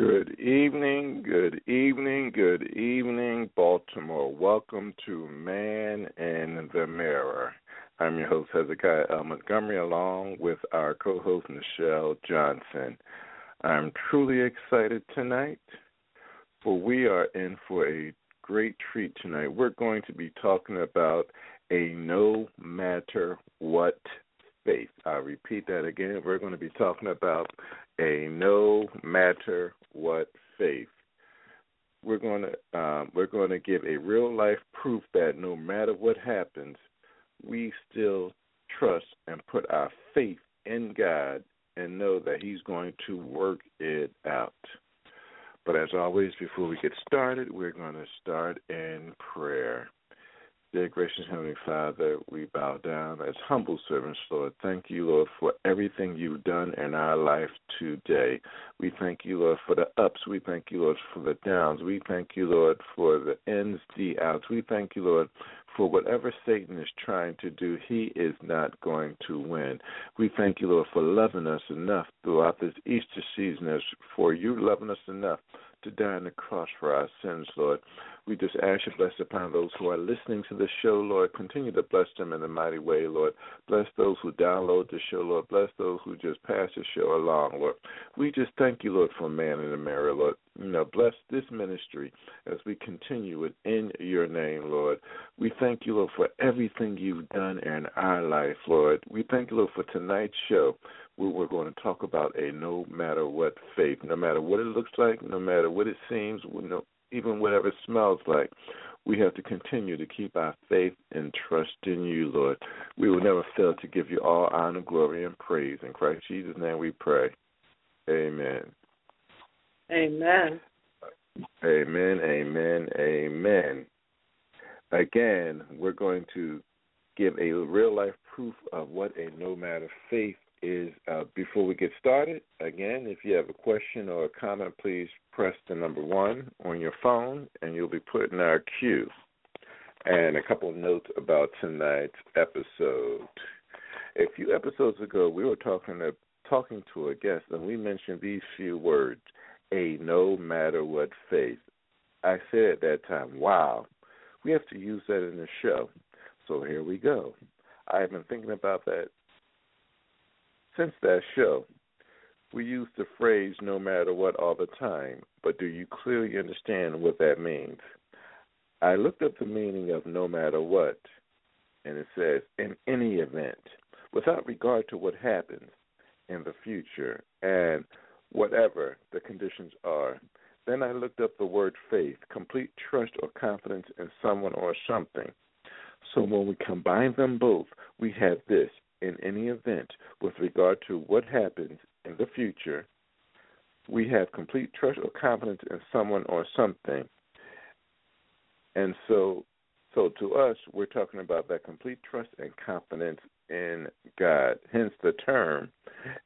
Good evening, good evening, good evening, Baltimore. Welcome to Man in the Mirror. I'm your host, Hezekiah L. Montgomery, along with our co host, Nichelle Johnson. I'm truly excited tonight, for we are in for a great treat tonight. We're going to be talking about a no matter what faith. I'll repeat that again. We're going to be talking about a no matter what faith. We're going to um, we're going to give a real life proof that no matter what happens, we still trust and put our faith in God and know that He's going to work it out. But as always, before we get started, we're going to start in prayer. Dear gracious Heavenly Father, we bow down as humble servants, Lord. Thank you, Lord, for everything you've done in our life today. We thank you, Lord, for the ups. We thank you, Lord, for the downs. We thank you, Lord, for the ins, the outs. We thank you, Lord, for whatever Satan is trying to do, he is not going to win. We thank you, Lord, for loving us enough throughout this Easter season, as for you loving us enough to die on the cross for our sins, Lord. We just ask you bless upon those who are listening to the show, Lord. Continue to bless them in a mighty way, Lord. Bless those who download the show, Lord. Bless those who just pass the show along, Lord. We just thank you, Lord, for man in the mirror, Lord. You know, bless this ministry as we continue it in your name, Lord. We thank you, Lord, for everything you've done in our life, Lord. We thank you, Lord, for tonight's show we're going to talk about a no matter what faith, no matter what it looks like, no matter what it seems, even whatever it smells like. We have to continue to keep our faith and trust in you, Lord. We will never fail to give you all honor, glory, and praise. In Christ Jesus' name we pray. Amen. Amen. Amen, amen, amen. Again, we're going to give a real life proof of what a no matter faith is uh, before we get started, again, if you have a question or a comment, please press the number one on your phone and you'll be put in our queue. And a couple of notes about tonight's episode. A few episodes ago, we were talking to, talking to a guest and we mentioned these few words a no matter what faith. I said at that time, wow, we have to use that in the show. So here we go. I have been thinking about that since that show, we use the phrase no matter what all the time, but do you clearly understand what that means? I looked up the meaning of no matter what, and it says, in any event, without regard to what happens in the future and whatever the conditions are. Then I looked up the word faith, complete trust or confidence in someone or something. So when we combine them both, we have this in any event with regard to what happens in the future, we have complete trust or confidence in someone or something. And so so to us we're talking about that complete trust and confidence in God. Hence the term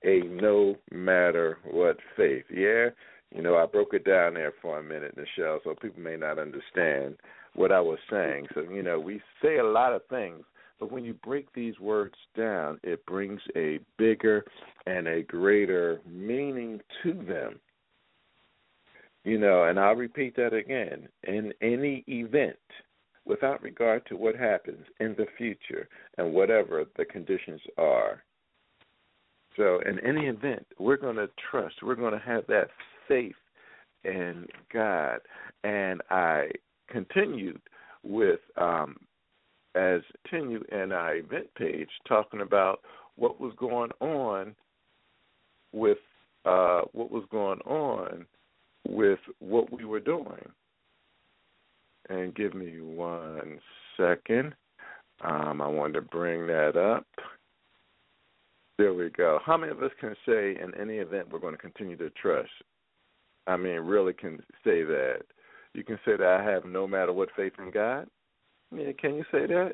a no matter what faith. Yeah, you know, I broke it down there for a minute, Nichelle, so people may not understand what I was saying. So, you know, we say a lot of things but when you break these words down, it brings a bigger and a greater meaning to them. You know, and I'll repeat that again. In any event, without regard to what happens in the future and whatever the conditions are. So, in any event, we're going to trust, we're going to have that faith in God. And I continued with um, as continue in our event page talking about what was going on with uh, what was going on with what we were doing. And give me one second. Um, I wanted to bring that up. There we go. How many of us can say in any event we're going to continue to trust? I mean, really can say that. You can say that I have no matter what faith in God. Yeah, can you say that?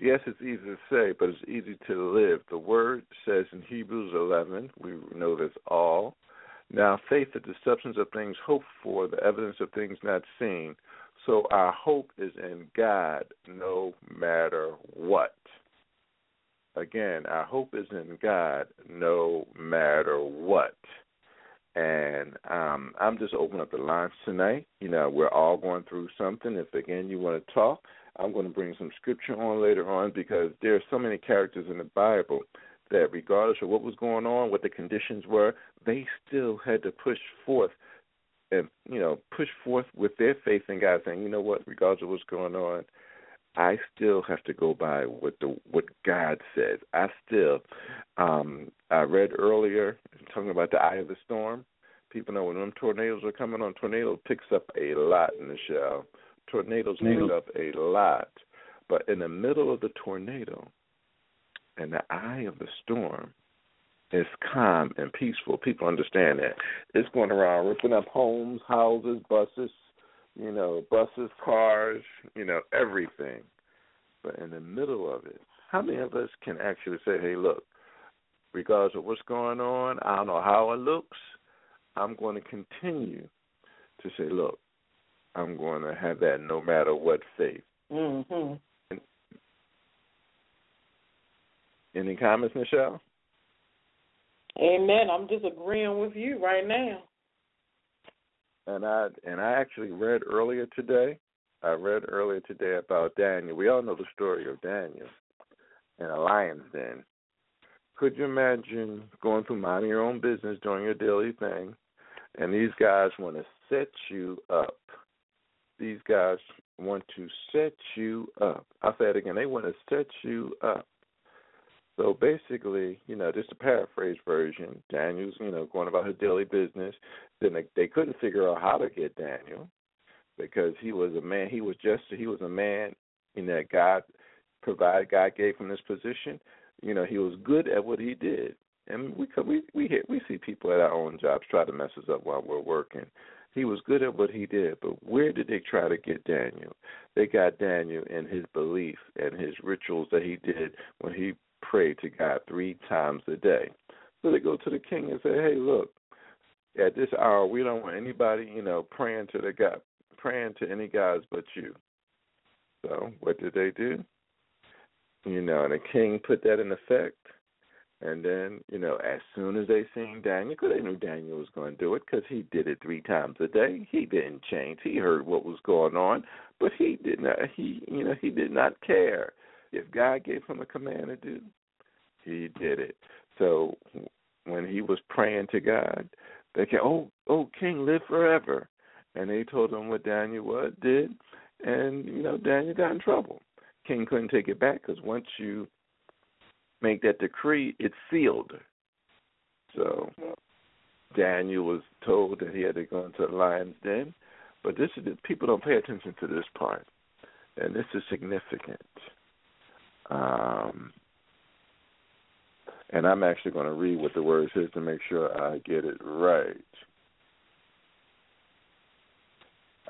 Yes, it's easy to say, but it's easy to live. The word says in Hebrews 11, we know this all. Now, faith is the substance of things hoped for, the evidence of things not seen. So our hope is in God no matter what. Again, our hope is in God no matter what. And um, I'm just opening up the lines tonight. You know, we're all going through something. If again you want to talk, I'm going to bring some scripture on later on because there are so many characters in the Bible that, regardless of what was going on, what the conditions were, they still had to push forth and you know push forth with their faith in God, saying, you know what, regardless of what's going on, I still have to go by what the what God says. I still, um, I read earlier talking about the eye of the storm. People know when them tornadoes are coming on, tornado picks up a lot in the show. Tornadoes pick up a lot, but in the middle of the tornado, in the eye of the storm, it's calm and peaceful. People understand that. It's going around ripping up homes, houses, buses, you know, buses, cars, you know, everything. But in the middle of it, how many of us can actually say, hey, look, regardless of what's going on, I don't know how it looks, I'm going to continue to say, look, I'm going to have that no matter what faith. Mm-hmm. Any comments, Nichelle? Amen. I'm just agreeing with you right now. And I and I actually read earlier today. I read earlier today about Daniel. We all know the story of Daniel in a lion's den. Could you imagine going through minding your own business, doing your daily thing, and these guys want to set you up? These guys want to set you up. I'll say it again. They want to set you up. So basically, you know, just a paraphrase version, Daniel's, you know, going about his daily business. Then they, they couldn't figure out how to get Daniel because he was a man. He was just he was a man in that God provided. God gave him this position. You know, he was good at what he did. And we we we hear, we see people at our own jobs try to mess us up while we're working. He was good at what he did, but where did they try to get Daniel? They got Daniel in his belief and his rituals that he did when he prayed to God three times a day. So they go to the king and say, Hey, look, at this hour we don't want anybody, you know, praying to the God praying to any gods but you. So what did they do? You know, and the king put that in effect. And then, you know, as soon as they seen Daniel, because they knew Daniel was going to do it, because he did it three times a day. He didn't change. He heard what was going on, but he did not. He, you know, he did not care. If God gave him a command to do, he did it. So when he was praying to God, they said, "Oh, oh, King, live forever," and they told him what Daniel was did, and you know Daniel got in trouble. King couldn't take it back because once you make that decree, it's sealed. So Daniel was told that he had to go into the lion's den, but this is people don't pay attention to this part, and this is significant. Um, and I'm actually going to read what the word says to make sure I get it right.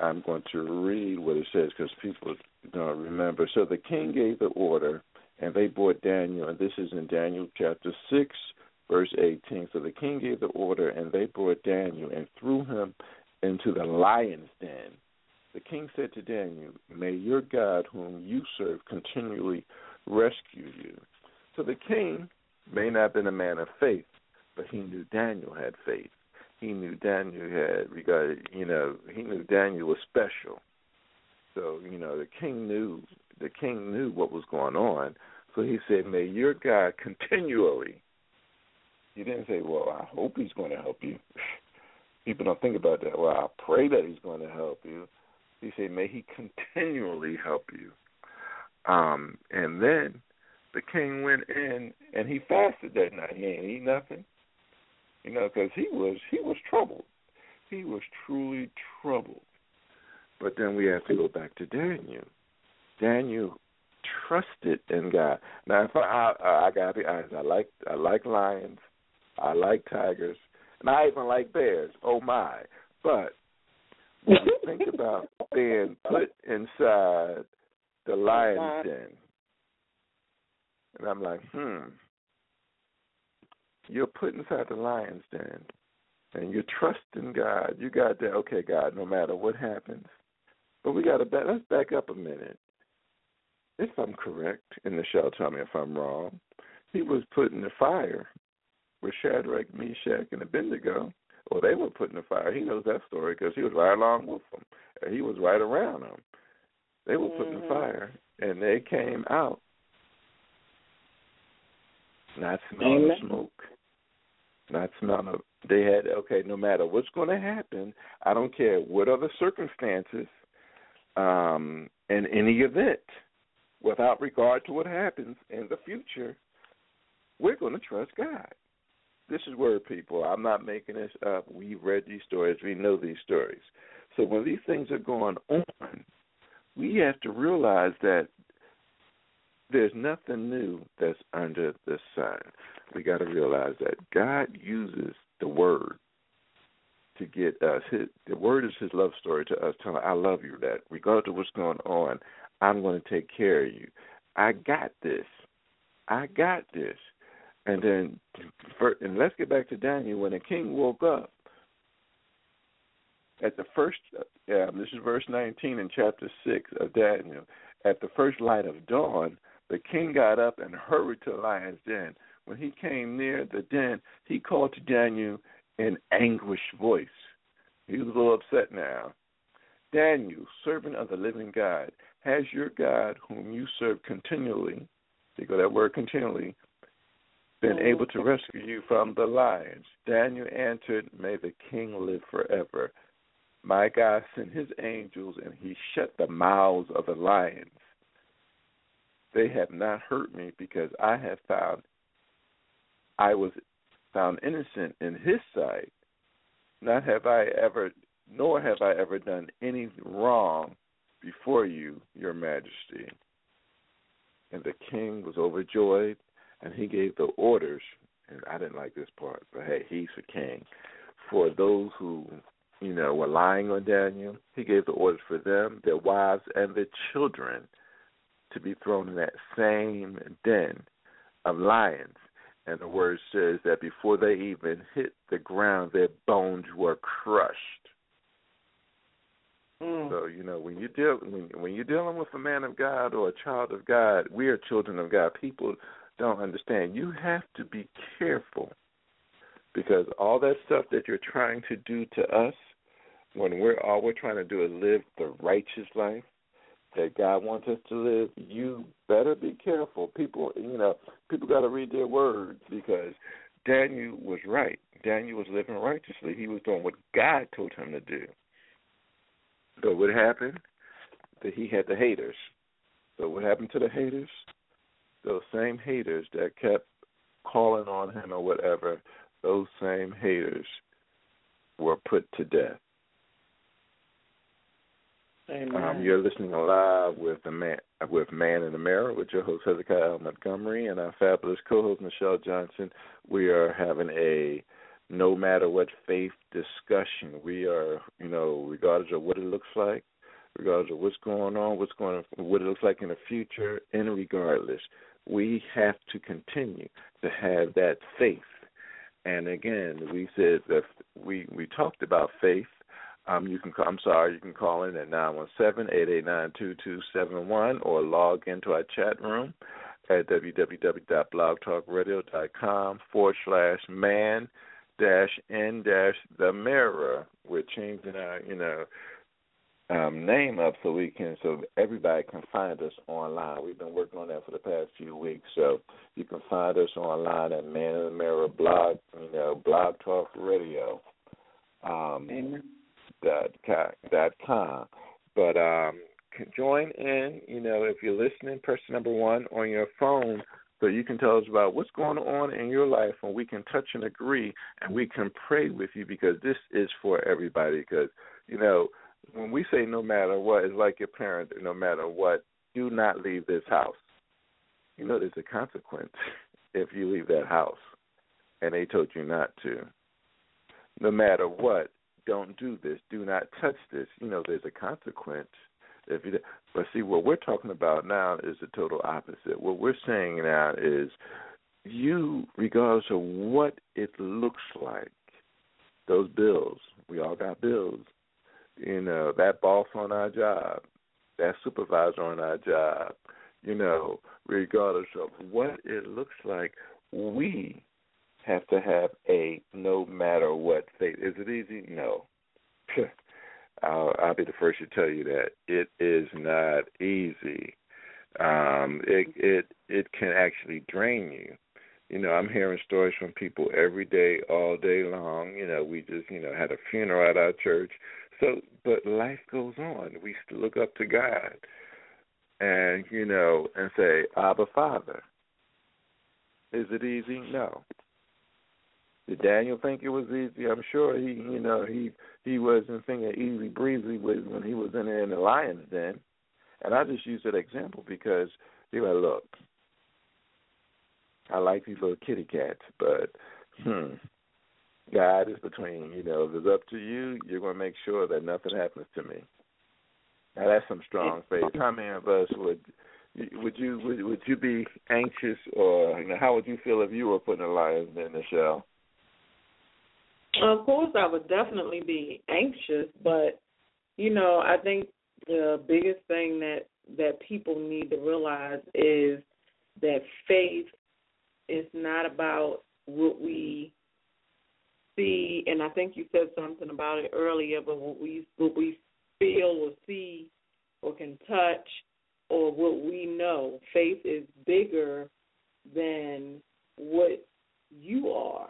I'm going to read what it says because people don't remember. So the king gave the order, and they brought Daniel, and this is in Daniel chapter 6, verse 18. So the king gave the order, and they brought Daniel and threw him into the lion's den. The king said to Daniel, May your God, whom you serve, continually rescue you. So the king may not have been a man of faith, but he knew Daniel had faith. He knew Daniel had regarded, you know, he knew Daniel was special. So, you know, the king knew the king knew what was going on. So he said, May your God continually he didn't say, Well, I hope he's going to help you. People don't think about that. Well, I pray that he's going to help you. He said, May he continually help you. Um, and then the king went in and he fasted that night. He ain't eat nothing, you know, because he was he was troubled. He was truly troubled. But then we have to go back to Daniel. Daniel trusted in God. Now, if I I, I gotta be honest, I like I like lions, I like tigers, and I even like bears. Oh my! But when you think about being put inside the lion's den, and I'm like, hmm. You're put inside the lion's den, and you're trusting God. You got that, okay, God, no matter what happens. But we got to back, let's back up a minute. If I'm correct, and Nichelle tell me if I'm wrong, he was put in the fire with Shadrach, Meshach, and Abednego Well, they were put in the fire. He knows that story because he was right along with them. He was right around them. They were put in the Mhm. fire, and they came out not smelling Amen. smoke, not a. They had okay. No matter what's going to happen, I don't care what other circumstances, um, in any event, without regard to what happens in the future, we're going to trust God. This is word, people. I'm not making this up. We read these stories. We know these stories. So when these things are going on, we have to realize that there's nothing new that's under the sun. We got to realize that God uses the word to get us. His, the word is His love story to us, telling, "I love you." That regardless of what's going on, I'm going to take care of you. I got this. I got this. And then, for, and let's get back to Daniel. When the king woke up, at the first, uh, this is verse 19 in chapter 6 of Daniel. At the first light of dawn, the king got up and hurried to the lion's den. When he came near the den, he called to Daniel in anguished voice. He was a little upset now. Daniel, servant of the living God, has your God, whom you serve continually, you go that word continually, been able to rescue you from the lions? Daniel answered, May the king live forever. My God sent his angels, and he shut the mouths of the lions. They have not hurt me because I have found I was found innocent in his sight. Not have I ever, nor have I ever done any wrong before you, your majesty. And the king was overjoyed, and he gave the orders. And I didn't like this part, but hey, he's the king. For those who you know, were lying on Daniel. He gave the orders for them, their wives, and their children to be thrown in that same den of lions. And the word says that before they even hit the ground, their bones were crushed. Mm. So you know when you deal when when you're dealing with a man of God or a child of God, we are children of God. People don't understand. You have to be careful because all that stuff that you're trying to do to us, when we're all we're trying to do is live the righteous life that God wants us to live, you better be careful. People, you know, people got to read their words because Daniel was right. Daniel was living righteously. He was doing what God told him to do. So what happened? That he had the haters. So what happened to the haters? Those same haters that kept calling on him or whatever, those same haters were put to death. Um, you're listening live with the man with Man in the Mirror with your host Hezekiah Montgomery and our fabulous co-host Nichelle Johnson. We are having a no matter what faith discussion. We are, you know, regardless of what it looks like, regardless of what's going on, what's going, on, what it looks like in the future, and regardless, we have to continue to have that faith. And again, we said that we we talked about faith um, you can I'm sorry, you can call in at nine one seven eight eight nine two two seven one or log into our chat room at www.blogtalkradio.com forward slash man dash n dash the mirror. We're changing our, you know, um, name up so we can so everybody can find us online. We've been working on that for the past few weeks, so you can find us online at Man in the Mirror blog, you know, Blog Talk Radio. Um, Amen dot com. But um, join in. You know, if you're listening, press number one on your phone so you can tell us about what's going on in your life, and we can touch and agree, and we can pray with you because this is for everybody. Because you know, when we say no matter what, it's like your parent. No matter what, do not leave this house. You know, there's a consequence if you leave that house, and they told you not to. No matter what, don't do this, do not touch this. You know, there's a consequence. If you, but see, what we're talking about now is the total opposite. What we're saying now is, you, regardless of what it looks like, those bills. We all got bills. You know, that boss on our job, that supervisor on our job. You know, regardless of what it looks like, we have to have a no matter what faith. Is it easy? No. I'll, I'll be the first to tell you that it is not easy. Um, it it it can actually drain you. You know, I'm hearing stories from people every day, all day long. You know, we just you know had a funeral at our church. So, but life goes on. We still look up to God, and you know, and say, "Abba, Father." Is it easy? No. Did Daniel think it was easy? I'm sure he, you know, he he wasn't thinking easy breezy with when he was in there in the lion's den. And I just use that example because they were look, I like these little kitty cats, but hmm, God is between. You know, if it's up to you, you're going to make sure that nothing happens to me. Now that's some strong faith. How many of us would would you would, would you be anxious, or you know, how would you feel if you were put in a lion's den, Nichelle? Of course, I would definitely be anxious, but you know, I think the biggest thing that that people need to realize is that faith is not about what we see, and I think you said something about it earlier, but what we what we feel or see or can touch or what we know. Faith is bigger than what you are.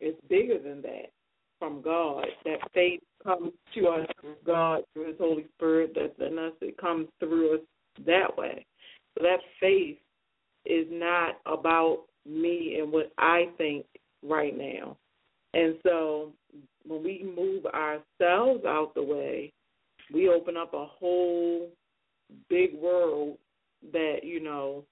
It's bigger than that from God. That faith comes to us from God through His Holy Spirit that's in us. It comes through us that way. So that faith is not about me and what I think right now. And so when we move ourselves out the way, we open up a whole big world that, you know,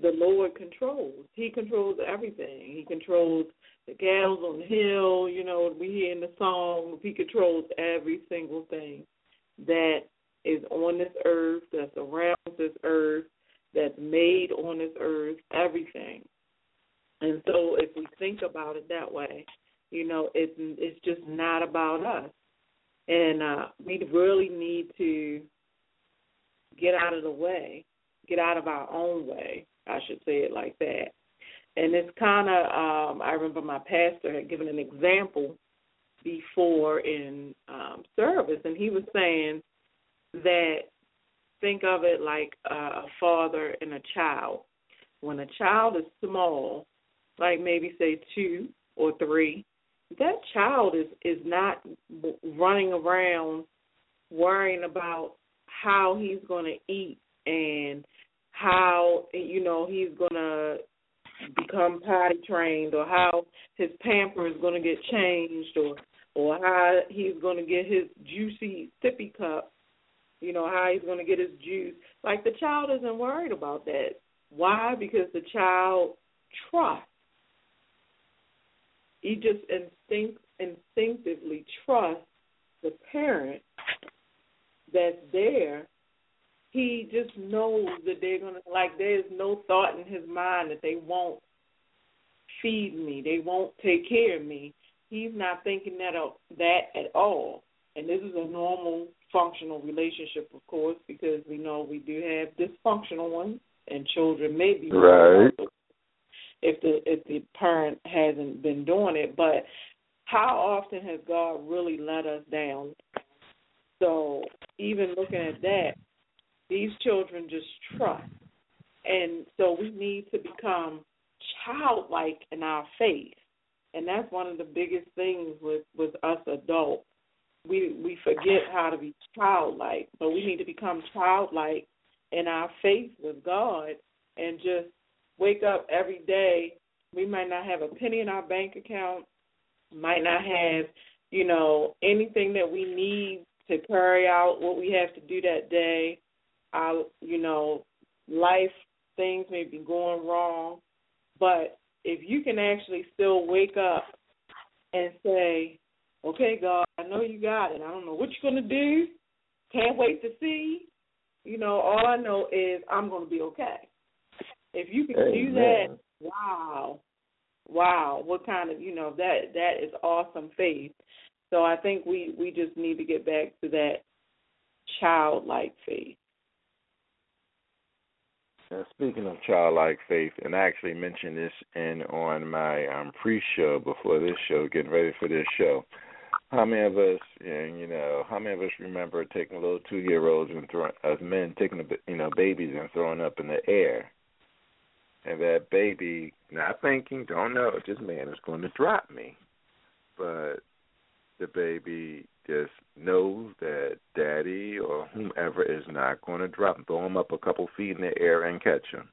the Lord controls. He controls everything. He controls the gals on the hill, you know, we hear in the song, he controls every single thing that is on this earth, that's around this earth, that's made on this earth, everything. And so if we think about it that way, you know, it's it's just not about us. And uh we really need to get out of the way, get out of our own way, I should say it like that, and it's kind of um, I remember my pastor had given an example before in um, service, and he was saying that think of it like a father and a child. When a child is small, like maybe say two or three, that child is is not running around worrying about how he's going to eat and how you know he's to become potty trained or how his pamper is to get changed or or how he's to get his juicy sippy cup you know how he's to get his juice. Like the child isn't worried about that. Why? Because the child trusts. He just instinct instinctively trusts the parent that's there he just knows that they're gonna like there's no thought in his mind that they won't feed me, they won't take care of me. He's not thinking that of that at all. And this is a normal functional relationship of course, because we know we do have dysfunctional ones and children may be right. if the if the parent hasn't been doing it. But how often has God really let us down? So even looking at that, these children just trust. And so we need to become childlike in our faith. And that's one of the biggest things with, with us adults. We we forget how to be childlike, but we need to become childlike in our faith with God and just wake up every day. We might not have a penny in our bank account, might not have, you know, anything that we need to carry out what we have to do that day, our you know life things may be going wrong, but if you can actually still wake up and say, "Okay, God, I know you got it. I don't know what you're gonna do. Can't wait to see." You know, all I know is I'm gonna be okay. If you can Amen. do that, wow, wow, what kind of you know that that is awesome faith. So I think we we just need to get back to that childlike faith. Speaking of childlike faith, and I actually mentioned this in on my um, pre-show before this show, getting ready for this show. How many of us, you know, how many of us remember taking little two-year-olds and throwing, as men taking, you know, babies and throwing up in the air, and that baby not thinking, don't know, this man is going to drop me, but the baby just knows that daddy or whomever is not going to drop him. Throw him up a couple feet in the air and catch him.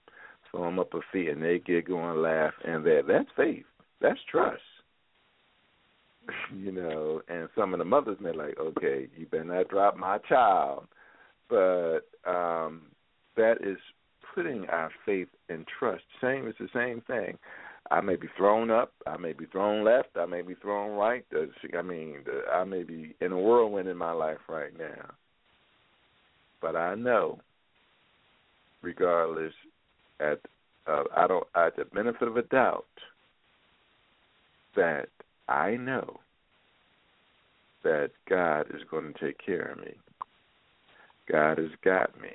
Throw him up a feet and they get going, laugh, and that that's faith. That's trust. you know, and some of the mothers may like, okay, you better not drop my child, but um that is putting our faith and trust. Same, it's the same thing. I may be thrown up, I may be thrown left, I may be thrown right. I mean, I may be in a whirlwind in my life right now. But I know, regardless, at uh, I don't at the benefit of a doubt, that I know that God is going to take care of me. God has got me.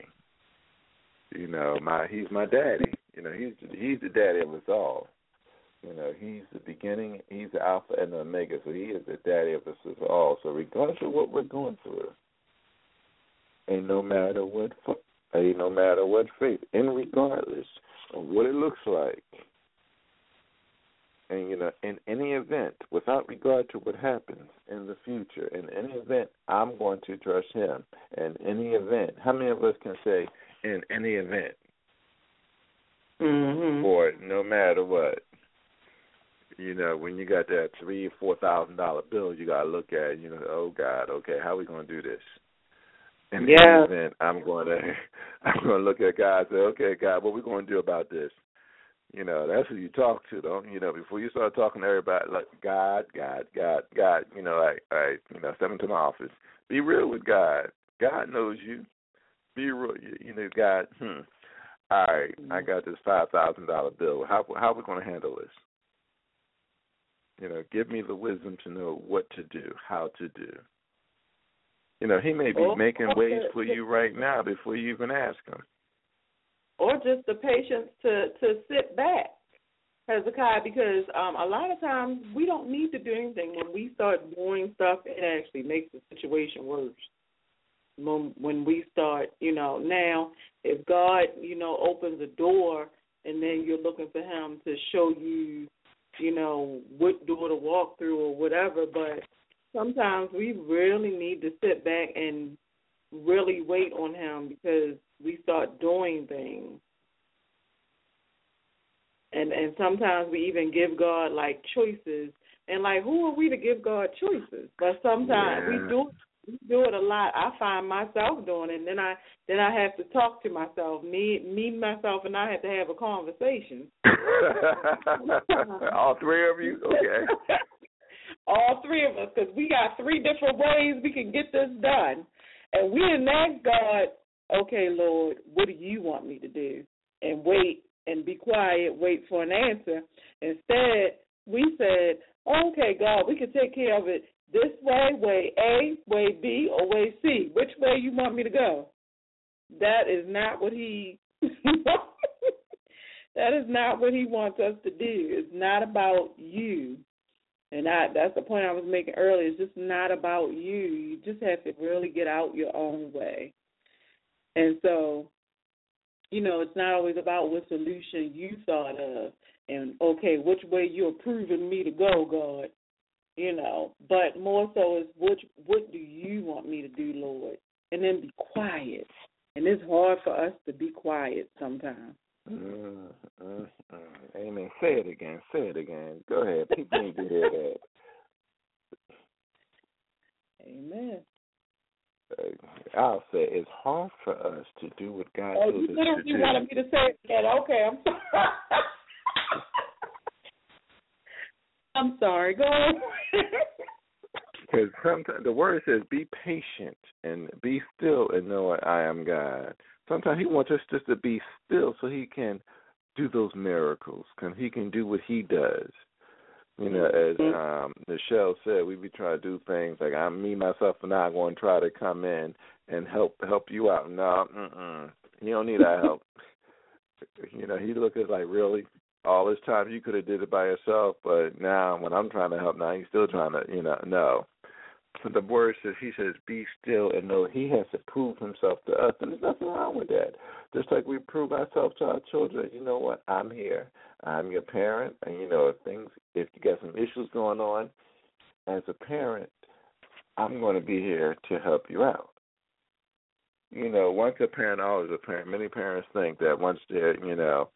You know, my He's my daddy. You know, He's He's the daddy of us all. You know, He's the beginning. He's the Alpha and the Omega. So He is the daddy of us all. So regardless of what we're going through, and no matter what, ain't no matter what faith, and regardless of what it looks like, and you know, in any event, without regard to what happens in the future, in any event, I'm going to trust Him. In any event, how many of us can say, in any event, mm-hmm. or no matter what? You know, when you got that three or four thousand dollar bill, you got to look at, you know, oh God, okay, how are we going to do this? In yeah. any event, I'm going to, I'm going to look at God and say, okay, God, what are we going to do about this? You know, that's who you talk to, though. You know, before you start talking to everybody, like God, God, God, God. You know, like, all right, you know, step into my office. Be real with God. God knows you. Be real. You know, God. Hmm. All right, I got this five thousand dollar bill. How how are we going to handle this? You know, give me the wisdom to know what to do, how to do. You know, he may be or, making ways for you right now before you even ask him or just the patience to to sit back, Hezekiah, because um, a lot of times we don't need to do anything. When we start doing stuff, it actually makes the situation worse. When, when we start, you know, now if God, you know, opens a door and then you're looking for Him to show you, you know, what door to walk through or whatever, but sometimes we really need to sit back and really wait on Him because we start doing things. And and sometimes we even give God like choices and like who are we to give God choices? But sometimes yeah. we do we do it a lot. I find myself doing it and then I then I have to talk to myself. Me me myself and I have to have a conversation. All three of you? Okay. All three of us, because we got three different ways we can get this done. And we didn't ask God okay, Lord, what do you want me to do? And wait and be quiet, wait for an answer. Instead, we said, okay, God, we can take care of it this way, way A, way B, or way C. Which way you want me to go? That is not what he that is not what he wants us to do. It's not about you. And I that's the point I was making earlier. It's just not about you. You just have to really get out your own way. And so, you know, it's not always about what solution you thought of and okay, which way you're approving me to go, God. You know, but more so is which what do you want me to do, Lord? And then be quiet. And it's hard for us to be quiet sometimes. Mm, mm, mm. Amen. Say it again. Say it again. Go ahead. People need to hear that. Amen. I'll say it's hard for us to do what God oh, told us to do. you literally wanted me to say that. Okay, I'm sorry. I'm sorry. Go on. Because sometimes the word says, "Be patient and be still and know that I am God." Sometimes He wants us just to be still so He can do those miracles. Can He can do what He does. You know, as mm-hmm. um Nichelle said, we be trying to do things like I'm me myself and I going to try to come in and help help you out. No, mm-mm. you don't need our help. You know, he looked at like really all this time you could have did it by yourself, but now when I'm trying to help now, he's still trying to, you know, no. The word says he says, "Be still and know." He has to prove himself to us, and there's nothing wrong with that. Just like we prove ourselves to our children. You know what? I'm here. I'm your parent, and you know if things, if you got some issues going on, as a parent, I'm going to be here to help you out. You know, once a parent, always a parent. Many parents think that once they're, you know,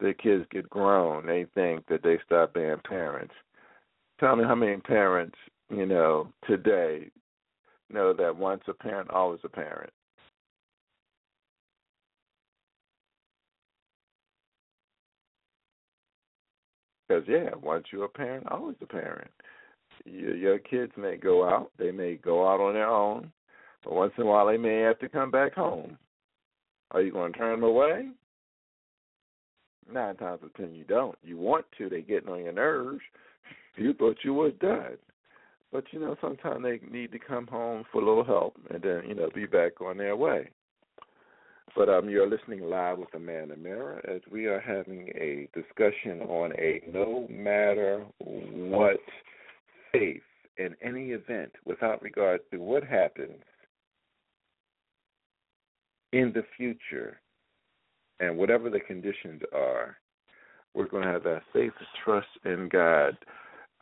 their kids get grown, they think that they stop being parents. Tell me how many parents, you know, today know that once a parent, always a parent. Because yeah, once you're a parent, always a parent. Your, your kids may go out, they may go out on their own, but once in a while they may have to come back home. Are you going to turn them away? Nine times out of ten, you don't. You want to. They're getting on your nerves. You thought you was done, but you know sometimes they need to come home for a little help and then you know be back on their way. But um, you're listening live with the Man in Mirror as we are having a discussion on a no matter what faith in any event, without regard to what happens in the future and whatever the conditions are, we're going to have that faith, trust in God.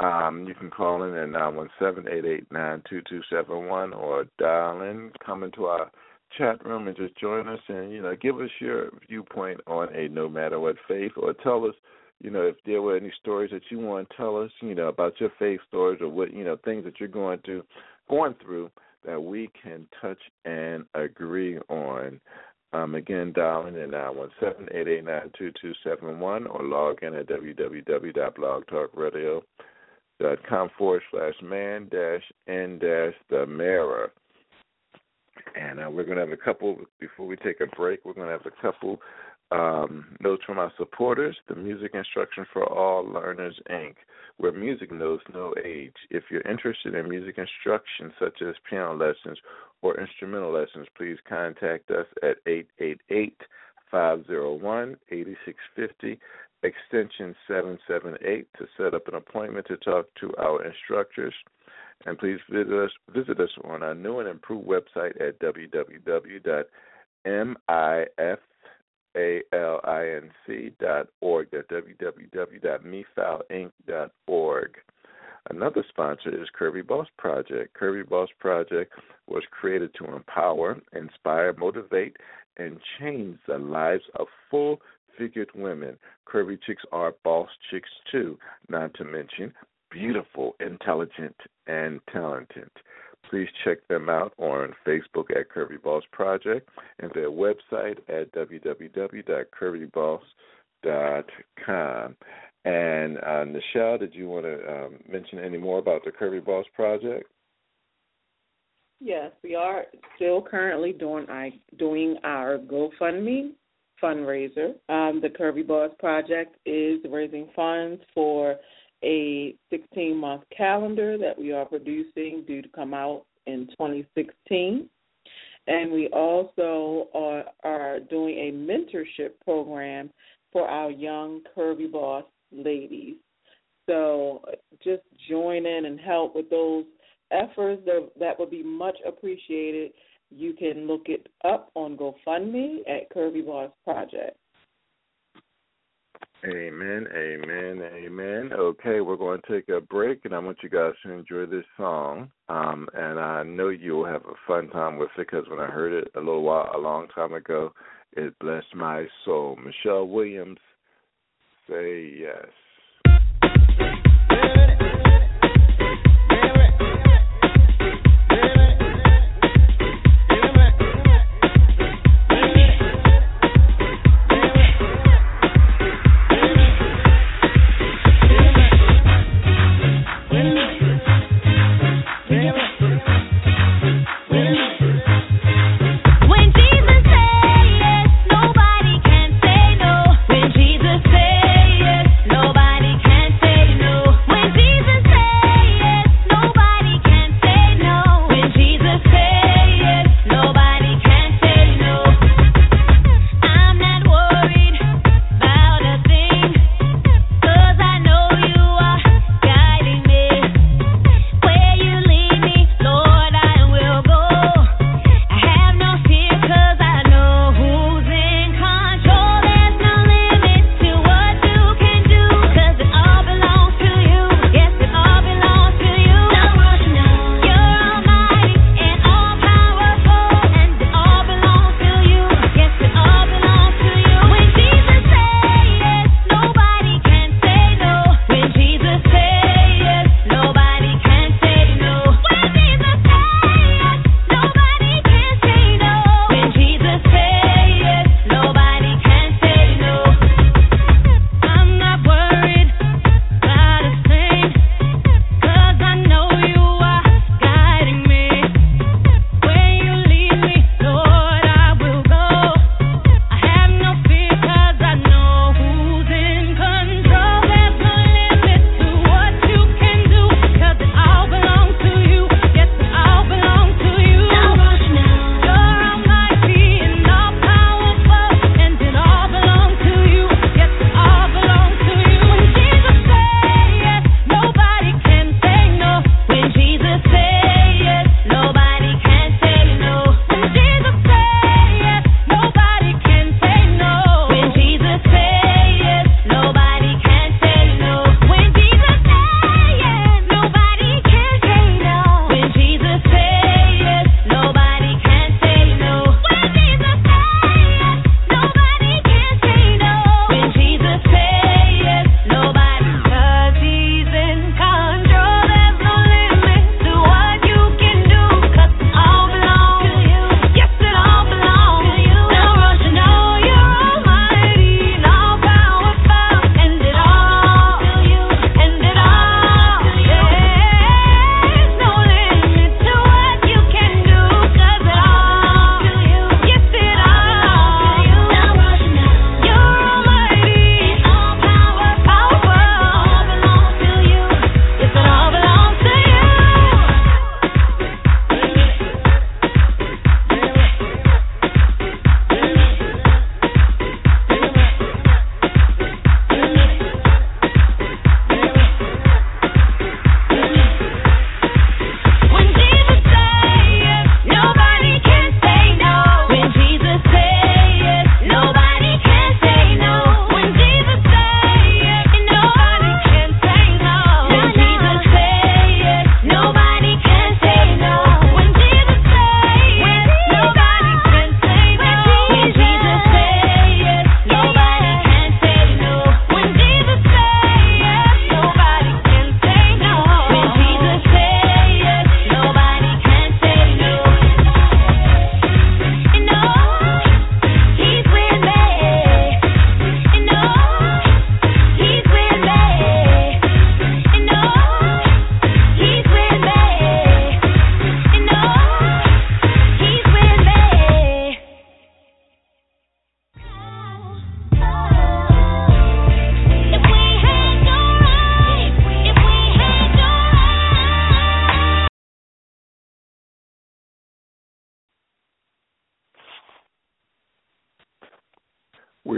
Um, you can call in at nine one seven eight eight nine two two seven one or dial in, come into our chat room and just join us and, you know, give us your viewpoint on a no matter what faith or tell us, you know, if there were any stories that you want to tell us, you know, about your faith stories or what, you know, things that you're going to going through that we can touch and agree on. Um, again, dialing in nine one seven eight eight nine two two seven one or log in at www.blogtalkradio.com forward slash man dash n dash the mirror. And uh, we're going to have a couple, before we take a break, we're going to have a couple um, notes from our supporters, the Music Instruction for All Learners, Inc., where music knows no age. If you're interested in music instruction, such as piano lessons or instrumental lessons, please contact us at 888 501 8650, extension 778, to set up an appointment to talk to our instructors. And please visit us, visit us on our new and improved website at www.mifalinc.org. That's www.mifalinc.org. Another sponsor is Curvy Boss Project. Curvy Boss Project was created to empower, inspire, motivate, and change the lives of full figured women. Curvy chicks are boss chicks too, not to mention beautiful, intelligent, and talented. Please check them out on Facebook at Curvy Boss Project and their website at www.curvyboss.com. And uh, Nichelle, did you want to um, mention any more about the Curvy Boss Project? Yes, we are still currently doing our, doing our GoFundMe fundraiser. Um, the Curvy Boss Project is raising funds for a 16 month calendar that we are producing due to come out in 2016. And we also are, are doing a mentorship program for our young Curvy Boss ladies. So just join in and help with those efforts. That, would be much appreciated. You can look it up on GoFundMe at Curvy Boss Project. Amen, amen, amen. Okay, we're going to take a break, and I want you guys to enjoy this song. Um, and I know you'll have a fun time with it because when I heard it a little while, a long time ago, it blessed my soul. Michelle Williams, say yes.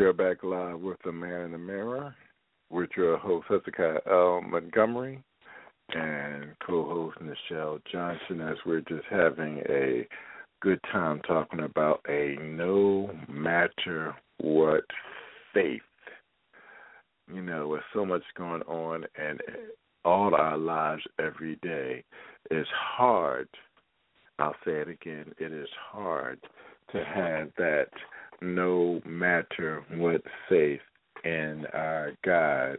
We are back live with the Man in the Mirror with your host Hezekiah L. Montgomery and co-host Nichelle Johnson as we're just having a good time talking about a no matter what faith. You know, with so much going on and all our lives every day, it's hard. I'll say it again. It is hard to have that no matter what faith in our God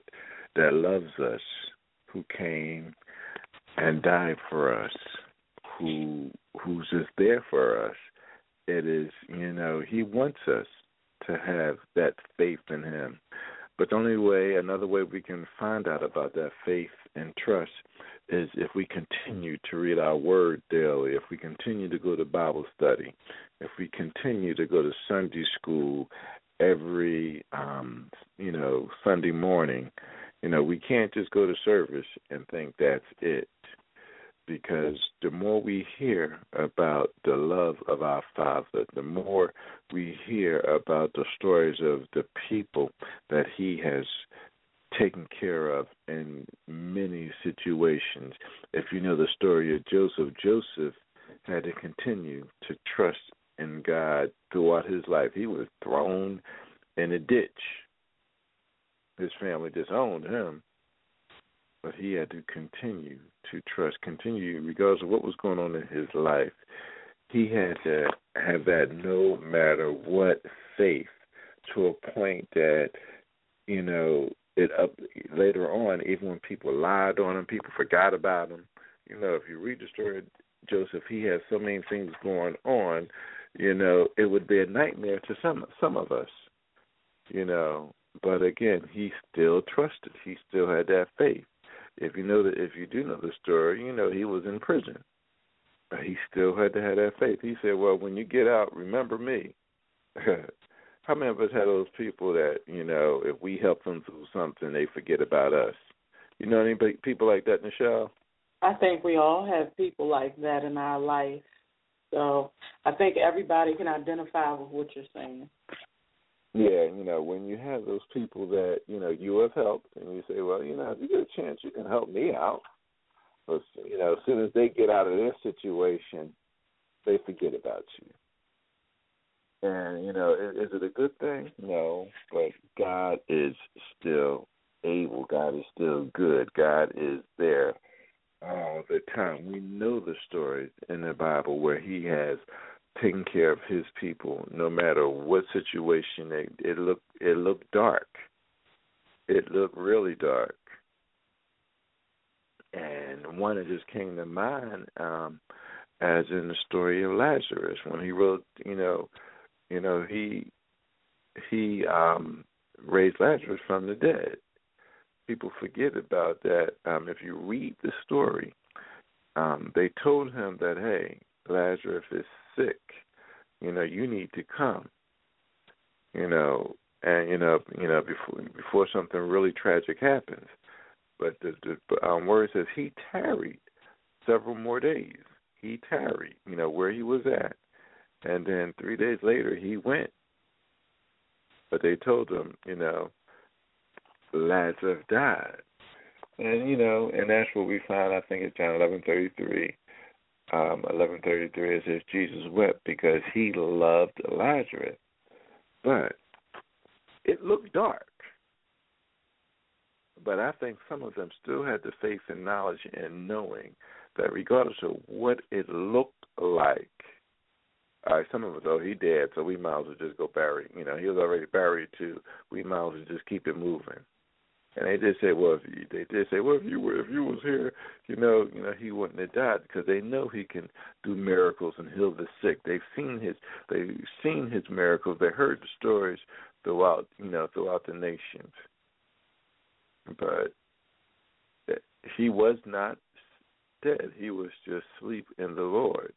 that loves us, who came and died for us, who who's just there for us. It is, you know, he wants us to have that faith in him. But the only way, another way we can find out about that faith and trust is if we continue to read our word daily, if we continue to go to Bible study, if we continue to go to Sunday school every um you know Sunday morning, you know, we can't just go to service and think that's it. Because the more we hear about the love of our Father, the more we hear about the stories of the people that He has taken care of in many situations. If you know the story of Joseph, Joseph had to continue to trust in God throughout his life. He was thrown in a ditch. His family disowned him, but he had to continue to trust, continue regardless of what was going on in his life. He had to have that no matter what faith to a point that, you know, it up later on, even when people lied on him, people forgot about him. You know, if you read the story of Joseph, he had so many things going on. You know, it would be a nightmare to some some of us. You know, but again, he still trusted. He still had that faith. If you know that, if you do know the story, you know he was in prison, but he still had to have that faith. He said, "Well, when you get out, remember me." How many of us have those people that you know, if we help them through something, they forget about us? You know any people like that, Nichelle? I think we all have people like that in our life. So I think everybody can identify with what you're saying. Yeah, you know, when you have those people that, you know, you have helped and you say, Well, you know, if you get a chance you can help me out but you know, as soon as they get out of their situation, they forget about you. And you know, is, is it a good thing? No, but God is still able. God is still good. God is there all the time. We know the stories in the Bible where He has taken care of His people, no matter what situation it, it looked. It looked dark. It looked really dark. And one that just came to mind, um, as in the story of Lazarus, when he wrote, you know, you know, he he um raised Lazarus from the dead. People forget about that. Um, if you read the story, um, they told him that, hey, Lazarus is sick. You know, you need to come. You know, and you know, you know, before before something really tragic happens. But the, the um, word says he tarried several more days. He tarried, you know, where he was at. And then three days later, he went. But they told him, you know, Lazarus died. And, you know, and that's what we find, I think, in John 11.33. Um, 11.33, it says Jesus wept because he loved Lazarus. But it looked dark. But I think some of them still had the faith and knowledge and knowing that regardless of what it looked like, all right, some of us, oh, he dead, so we might as well just go bury. You know, he was already buried too. We might as well just keep it moving. And they did say, well, if you, they did say, well, if you were, if you was here, you know, you know, he wouldn't have died because they know he can do miracles and heal the sick. They've seen his, they've seen his miracles. They heard the stories throughout, you know, throughout the nations. But he was not dead. He was just asleep in the Lord.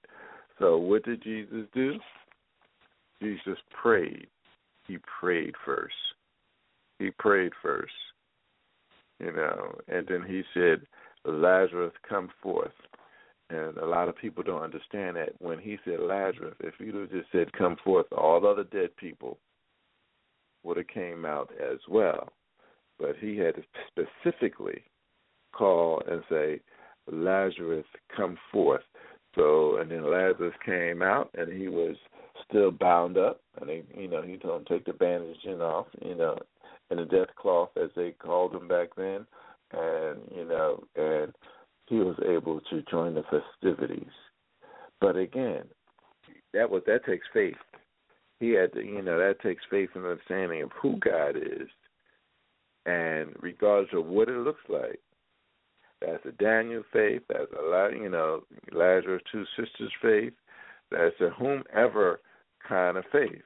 So what did Jesus do? Jesus prayed. He prayed first. He prayed first. You know, and then he said, Lazarus, come forth. And a lot of people don't understand that. When he said Lazarus, if he'd have just said, come forth, all the other dead people would have came out as well. But he had to specifically call and say, Lazarus, come forth. So, and then Lazarus came out, and he was still bound up, and he, you know, he told him take the bandaging off, you know, and the death cloth as they called them back then, and you know, and he was able to join the festivities. But again, that was that takes faith. He had to, you know, that takes faith and understanding of who God is, and regardless of what it looks like. That's a Daniel faith. That's a you know, Lazarus' two sisters' faith. That's a whomever kind of faith.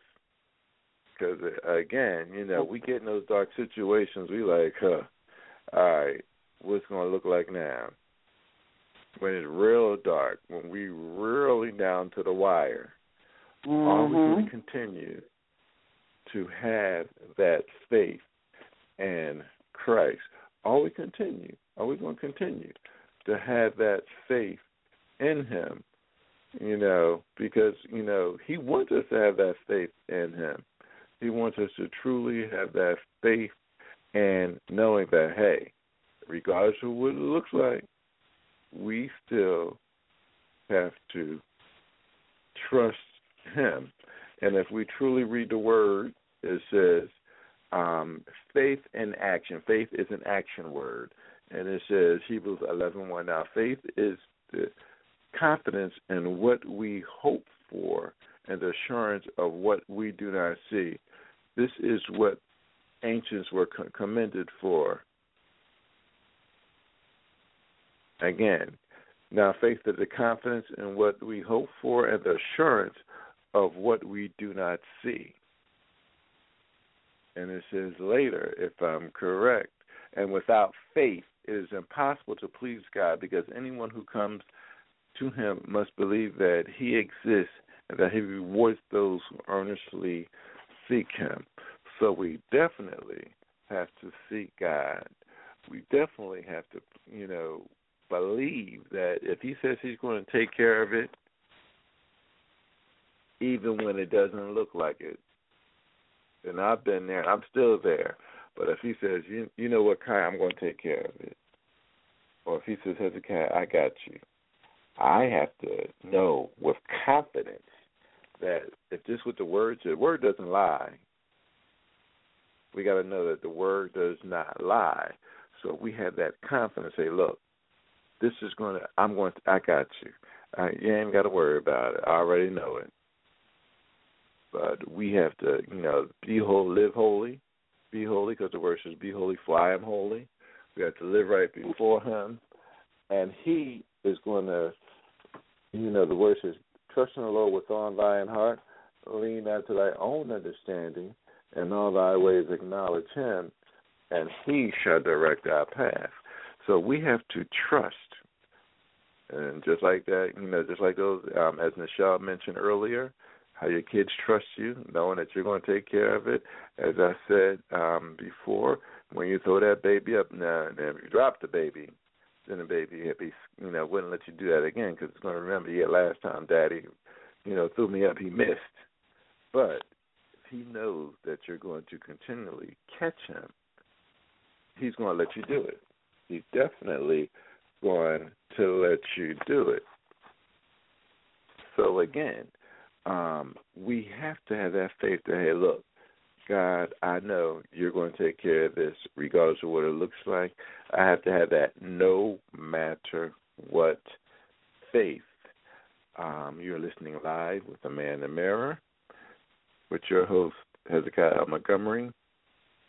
Because again, you know, we get in those dark situations. We like, huh? All right, what's going to look like now? When it's real dark, when we really down to the wire, mm-hmm. are we going to continue to have that faith in Christ? Are we continue? Are we going to continue to have that faith in Him? You know, because you know He wants us to have that faith in Him. He wants us to truly have that faith and knowing that hey, regardless of what it looks like, we still have to trust Him. And if we truly read the Word, it says um, faith in action. Faith is an action word, and it says Hebrews eleven one. Now, faith is the confidence in what we hope for and the assurance of what we do not see. This is what ancients were commended for. Again, now faith is the confidence in what we hope for and the assurance of what we do not see. And it says later, if I'm correct, and without faith it is impossible to please God because anyone who comes to him must believe that he exists and that he rewards those who earnestly seek him. So we definitely have to seek God. We definitely have to, you know, believe that if he says he's going to take care of it, even when it doesn't look like it, and I've been there, and I'm still there. But if he says, you you know what, Kai, I'm going to take care of it, or if he says, Hezekiah, I got you, I have to know with confidence that if this what the word the word doesn't lie. We got to know that the word does not lie. So we have that confidence. Say, look, this is going to. I'm going. To, I got you. I, you ain't got to worry about it. I already know it. But we have to, you know, be holy, live holy, be holy, because the word says, "Be holy, for I am holy." We have to live right before Him, and He is going to, you know, the word says, "Trust in the Lord with all thine heart, lean not to thy own understanding, and all thy ways acknowledge Him, and He shall direct our path." So we have to trust, and just like that, you know, just like those, um, as Nichelle mentioned earlier, how your kids trust you, knowing that you're going to take care of it. As I said um, before, when you throw that baby up, now, if you drop the baby, then the baby be, you know, wouldn't let you do that again because it's going to remember, yeah, last time Daddy, you know, threw me up, he missed. But if he knows that you're going to continually catch him, he's going to let you do it. He's definitely going to let you do it. So again, um, we have to have that faith that hey, look, God, I know you're going to take care of this, regardless of what it looks like. I have to have that no matter what faith. Um, you're listening live with a Man in the Mirror with your host Hezekiah Montgomery,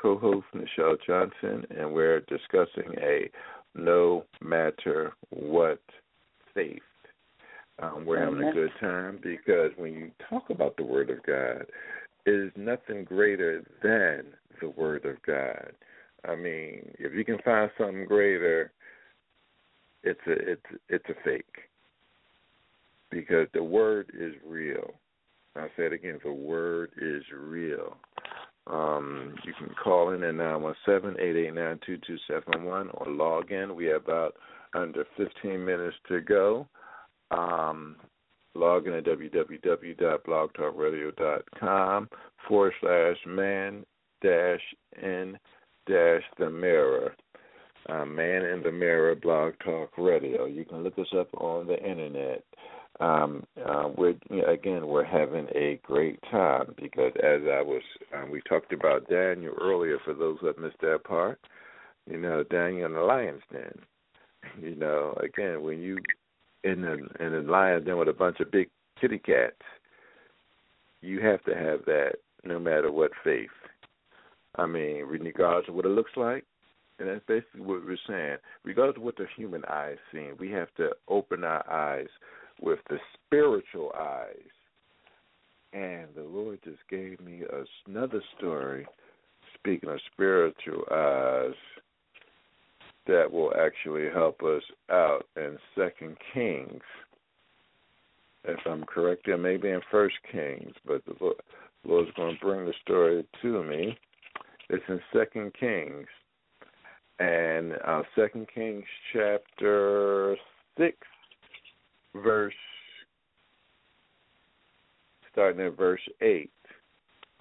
co-host Nichelle Johnson, and we're discussing a no matter what faith. Um, we're having a good time because when you talk about the Word of God, is nothing greater than the Word of God. I mean, if you can find something greater, it's a it's it's a fake because the Word is real. I say it again: the Word is real. Um, you can call in at nine one seven eight eight nine two two seven one or log in. We have about under fifteen minutes to go. Um, log in at www.blogtalkradio.com forward slash man dash in dash the mirror. Uh, Man in the Mirror Blog Talk Radio. You can look us up on the internet. Um, uh, we're again we're having a great time because as I was um, we talked about Daniel earlier. For those that missed that part, you know Daniel in the lion's den. You know, again when you in the in the lion's den with a bunch of big kitty cats, you have to have that no matter what faith. I mean, regardless of what it looks like, and that's basically what we're saying. Regardless of what the human eye is seeing, we have to open our eyes with the spiritual eyes. And the Lord just gave me another story, speaking of spiritual eyes, that will actually help us out in Second Kings. If I'm correct, there may be in First Kings, but the Lord's going to bring the story to me. It's in Second Kings, and uh, Second Kings chapter six, verse starting at verse eight,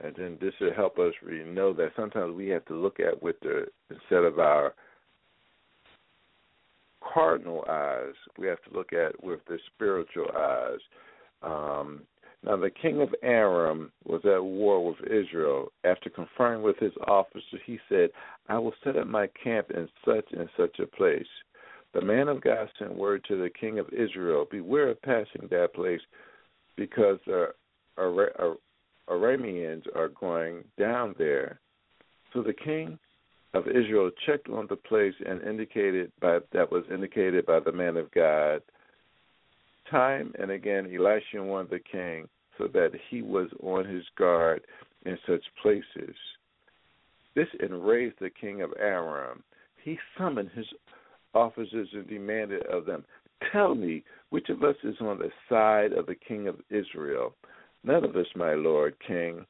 and then this will help us really know that sometimes we have to look at with the instead of our cardinal eyes, we have to look at with the spiritual eyes. Um, now, the king of Aram was at war with Israel. After conferring with his officer, he said, I will set up my camp in such and such a place. The man of God sent word to the king of Israel Beware of passing that place, because the Arameans are going down there. So the king of Israel checked on the place and indicated by that was indicated by the man of God time and again Elisha warned the king so that he was on his guard in such places. This enraged the king of Aram. He summoned his officers and demanded of them, Tell me, which of us is on the side of the king of Israel? None of us, my lord king,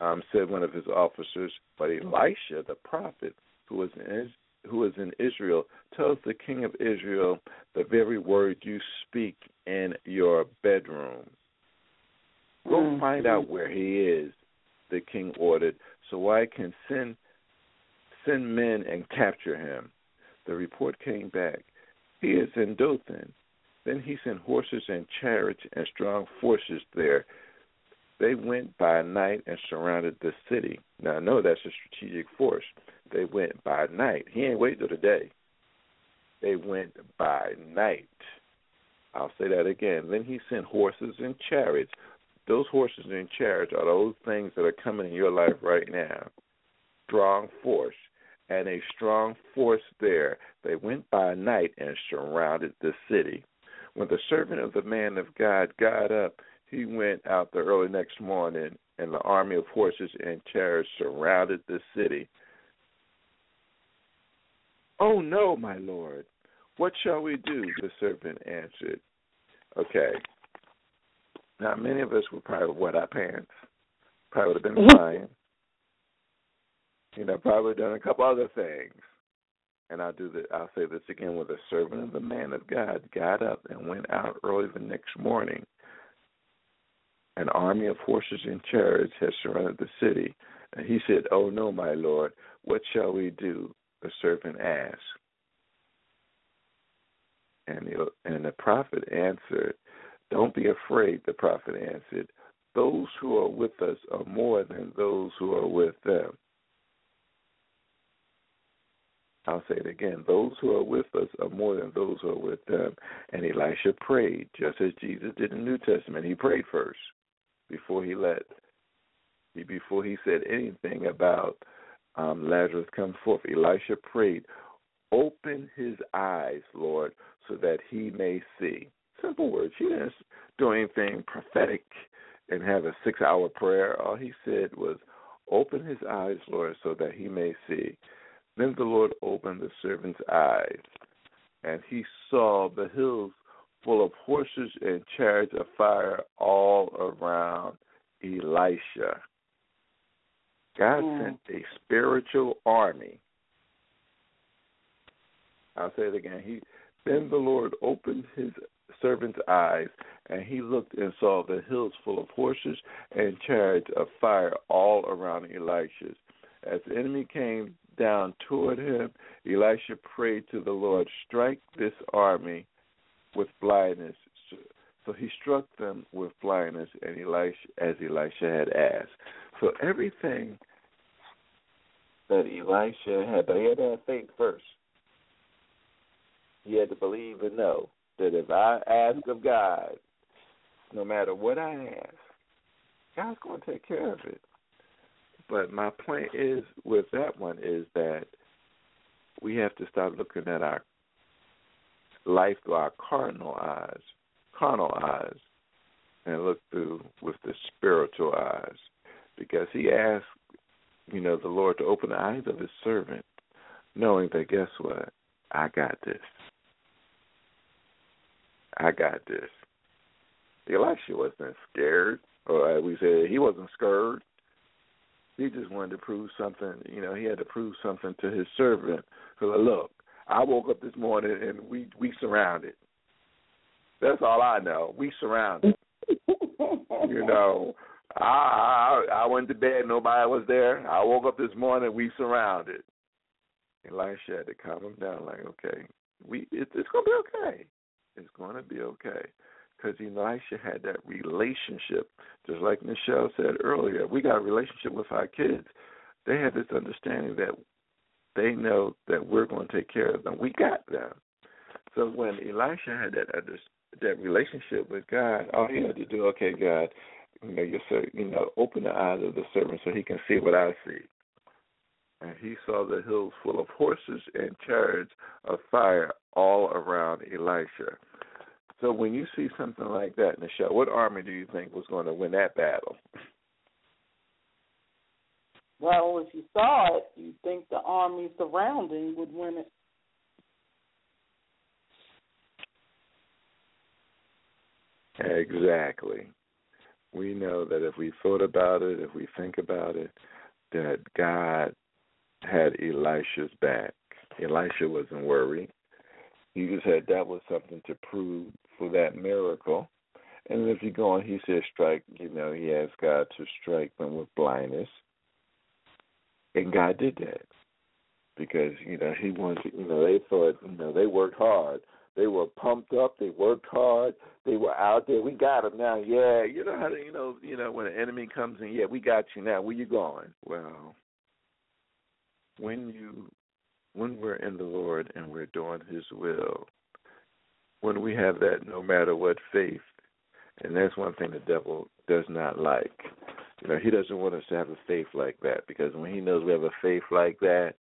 um, said one of his officers, but Elisha, the prophet, who was in who is in Israel tells the king of Israel the very word you speak in your bedroom. Go mm-hmm. find out where he is, the king ordered, so I can send send men and capture him. The report came back. He is in Dothan. Then he sent horses and chariots and strong forces there. They went by night and surrounded the city. Now I know that's a strategic force. They went by night. He ain't wait till the day. They went by night. I'll say that again. Then he sent horses and chariots. Those horses and chariots are those things that are coming in your life right now. Strong force. And a strong force there. They went by night and surrounded the city. When the servant of the man of God got up, he went out the early next morning, and the army of horses and chariots surrounded the city. Oh no, my lord. What shall we do? The servant answered. Okay. Now many of us would probably wet our pants. Probably would have been crying. You know, probably done a couple other things. And I'll do the I'll say this again with a servant of the man of God got up and went out early the next morning. An army of horses and chariots had surrounded the city. And he said, Oh no, my lord, what shall we do? the servant asked. And the, and the prophet answered, Don't be afraid, the prophet answered. Those who are with us are more than those who are with them. I'll say it again. Those who are with us are more than those who are with them. And Elisha prayed, just as Jesus did in the New Testament. He prayed first before he let before he said anything about um, Lazarus come forth. Elisha prayed, Open his eyes, Lord, so that he may see. Simple words. He didn't do anything prophetic and have a six hour prayer. All he said was, Open his eyes, Lord, so that he may see. Then the Lord opened the servant's eyes, and he saw the hills full of horses and chariots of fire all around Elisha. God mm. sent a spiritual army. I'll say it again. He then the Lord opened his servant's eyes, and he looked and saw the hills full of horses and chariots of fire all around Elisha. As the enemy came down toward him, Elisha prayed to the Lord, Strike this army with blindness. So he struck them with blindness, and Elisha, as Elisha had asked. So everything that Elisha had, but he had to have faith first. He had to believe and know that if I ask of God, no matter what I ask, God's going to take care of it. But my point is with that one is that we have to start looking at our life through our cardinal eyes, carnal eyes, and look through with the spiritual eyes. Because he asked, you know, the Lord to open the eyes of his servant, knowing that guess what? I got this. I got this. Elisha wasn't scared, or as we said, he wasn't scared. He just wanted to prove something. You know, he had to prove something to his servant. So look, I woke up this morning and we we surrounded. That's all I know. We surrounded. you know, I, I I went to bed. Nobody was there. I woke up this morning. We surrounded. Elisha had to calm him down. Like, okay, we it, it's gonna be okay. It's gonna be okay. Because Elisha had that relationship, just like Nichelle said earlier. We got a relationship with our kids. They have this understanding that they know that we're going to take care of them. We got them. So when Elisha had that that relationship with God, all he had to do, okay, God, you know, you you know, open the eyes of the servant so he can see what I see. And he saw the hills full of horses and chariots of fire all around Elisha. So when you see something like that in the show, what army do you think was going to win that battle? Well, if you saw it, you think the army surrounding would win it. Exactly. We know that if we thought about it, if we think about it, that God had Elisha's back. Elisha wasn't worried. He just had that was something to prove for that miracle. And if you go on, he said, strike, you know, he asked God to strike them with blindness. And God did that. Because, you know, he wanted, you know, they thought, you know, they worked hard. They were pumped up. They worked hard. They were out there. We got them now. Yeah, you know how to, you know, you know when an enemy comes in. Yeah, we got you now. Where you going? Well, when you, when we're in the Lord and we're doing His will, when we have that no matter what faith, and that's one thing the devil does not like. You know, he doesn't want us to have a faith like that because when he knows we have a faith like that,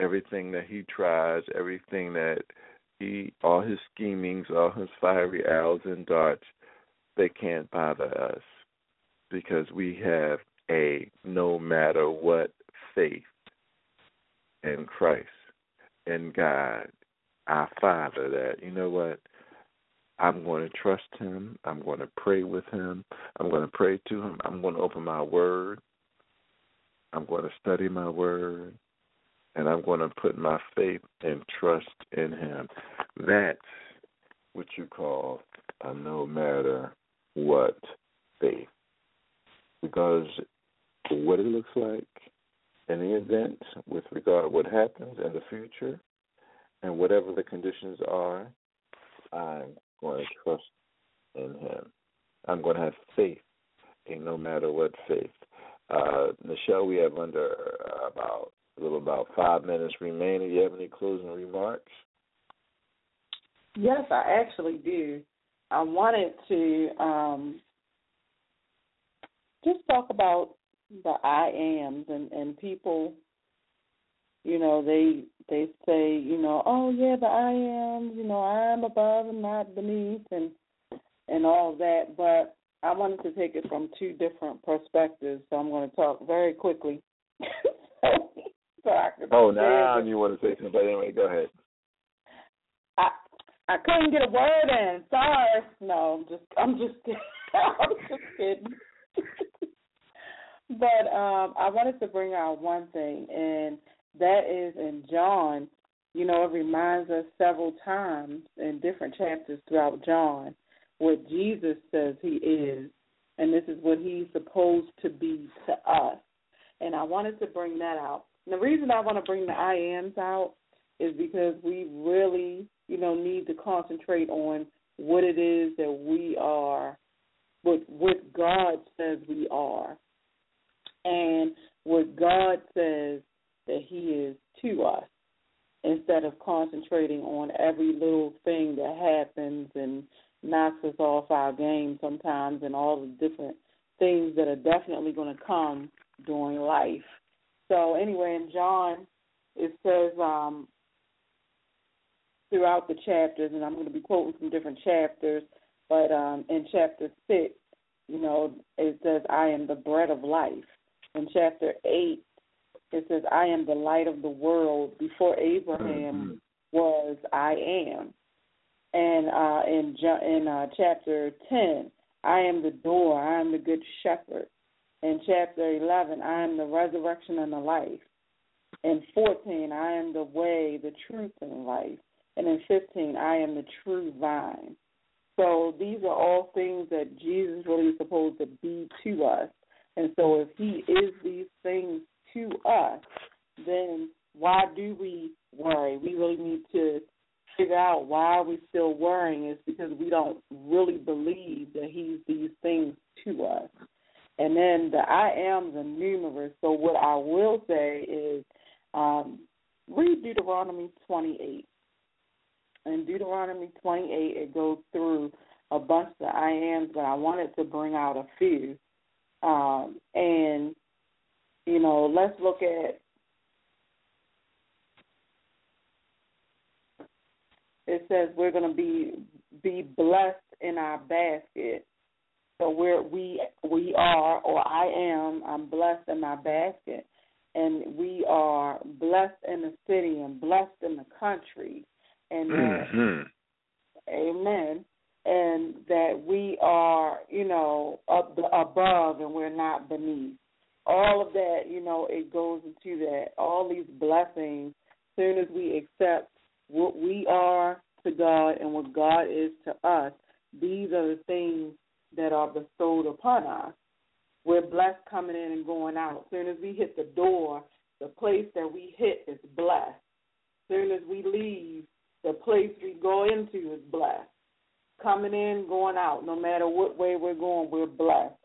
everything that he tries, everything that he, all his schemings, all his fiery arrows and darts, they can't bother us because we have a no matter what faith in Christ, in God, our Father that, you know what, I'm going to trust him. I'm going to pray with him. I'm going to pray to him. I'm going to open my word. I'm going to study my word. And I'm going to put my faith and trust in him. That's what you call a no matter what faith. Because what it looks like in the event with regard to what happens in the future, and whatever the conditions are, I'm going to trust in Him. I'm going to have faith in no matter what faith. Uh, Nichelle, we have under uh, about a little about five minutes remaining. Do you have any closing remarks? Yes, I actually do. I wanted to um, just talk about the I ams and, and people you know they they say you know oh yeah but i am you know i'm above and not beneath and and all that. But i wanted to take it from two different perspectives so i'm going to talk very quickly. So I can oh now you want to say something but anyway go ahead. I i couldn't get a word in. Sorry. No i'm just i'm just kidding i'm just kidding. But um i wanted to bring out one thing and that is in John you know, it reminds us several times in different chapters throughout John what Jesus says he is, and this is what he's supposed to be to us. And I wanted to bring that out. And the reason I want to bring the I ams out is because we really, you know, need to concentrate on what it is that we are, what what God says we are, and what God says that He is to us, instead of concentrating on every little thing that happens and knocks us off our game sometimes, and all the different things that are definitely going to come during life. So anyway, in John, it says um, throughout the chapters, and I'm going to be quoting from different chapters, but um, in chapter 6, you know, it says, I am the bread of life. In chapter 8, it says, I am the light of the world. Before Abraham mm-hmm. was, I am. And uh, in, in uh, chapter 10, I am the door, I am the good shepherd. In chapter 11, I am the resurrection and the life. In 14, I am the way, the truth, and life. And in 15, I am the true vine. So these are all things that Jesus really is supposed to be to us. And so if he is these things to us, then why do we worry? We really need to figure out why are we still worrying is because we don't really believe that he's these things to us. And then the I ams are numerous. So what I will say is um, read Deuteronomy 28 in Deuteronomy 28, it goes through a bunch of I ams, but I wanted to bring out a few. Um, and, you know, let's look at it says we're going to be be blessed in our basket. So we're we we are or I am I'm blessed in my basket, and we are blessed in the city and blessed in the country and mm-hmm. amen, and that we are, you know, up above and we're not beneath. All of that, you know, it goes into that. All these blessings, soon as we accept what we are to God and what God is to us, these are the things that are bestowed upon us. We're blessed coming in and going out. Soon as we hit the door, the place that we hit is blessed. Soon as we leave, the place we go into is blessed. Coming in, going out, no matter what way we're going, we're blessed.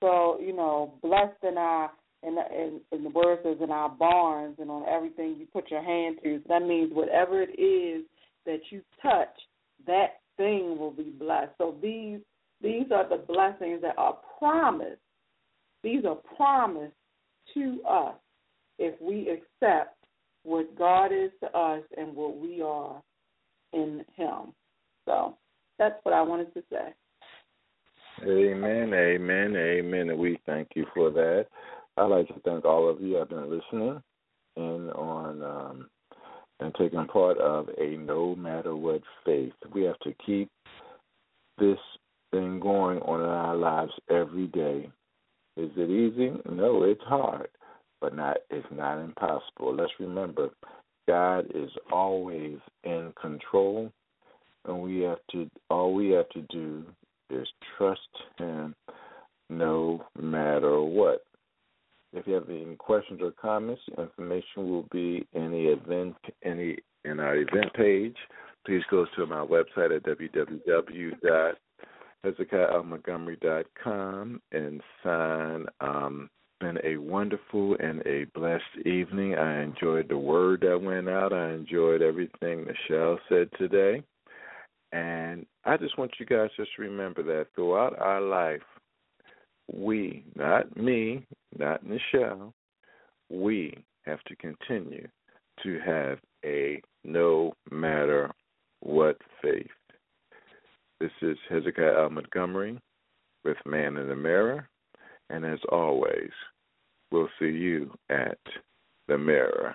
So, you know, blessed in our in in, in the word says in our barns and on everything you put your hand to. So that means whatever it is that you touch, that thing will be blessed. So these these are the blessings that are promised. These are promised to us if we accept what God is to us and what we are in Him. So that's what I wanted to say. Amen, amen, amen. And we thank you for that. I'd like to thank all of you who have been listening and on um, and taking part of a no matter what faith. We have to keep this thing going on in our lives every day. Is it easy? No, it's hard, but not it's not impossible. Let's remember God is always in control, and we have to all we have to do is trust Him, no matter what. If you have any questions or comments, information will be in the event any in our event page. Please go to my website at www.hezekiahmontgomery.com and sign um, been a wonderful and a blessed evening. I enjoyed the word that went out. I enjoyed everything Nichelle said today. And I just want you guys just to remember that throughout our life, we, not me, not Nichelle, we have to continue to have a no matter what faith. This is Hezekiah L. Montgomery with Man in the Mirror. And as always, we'll see you at the mirror.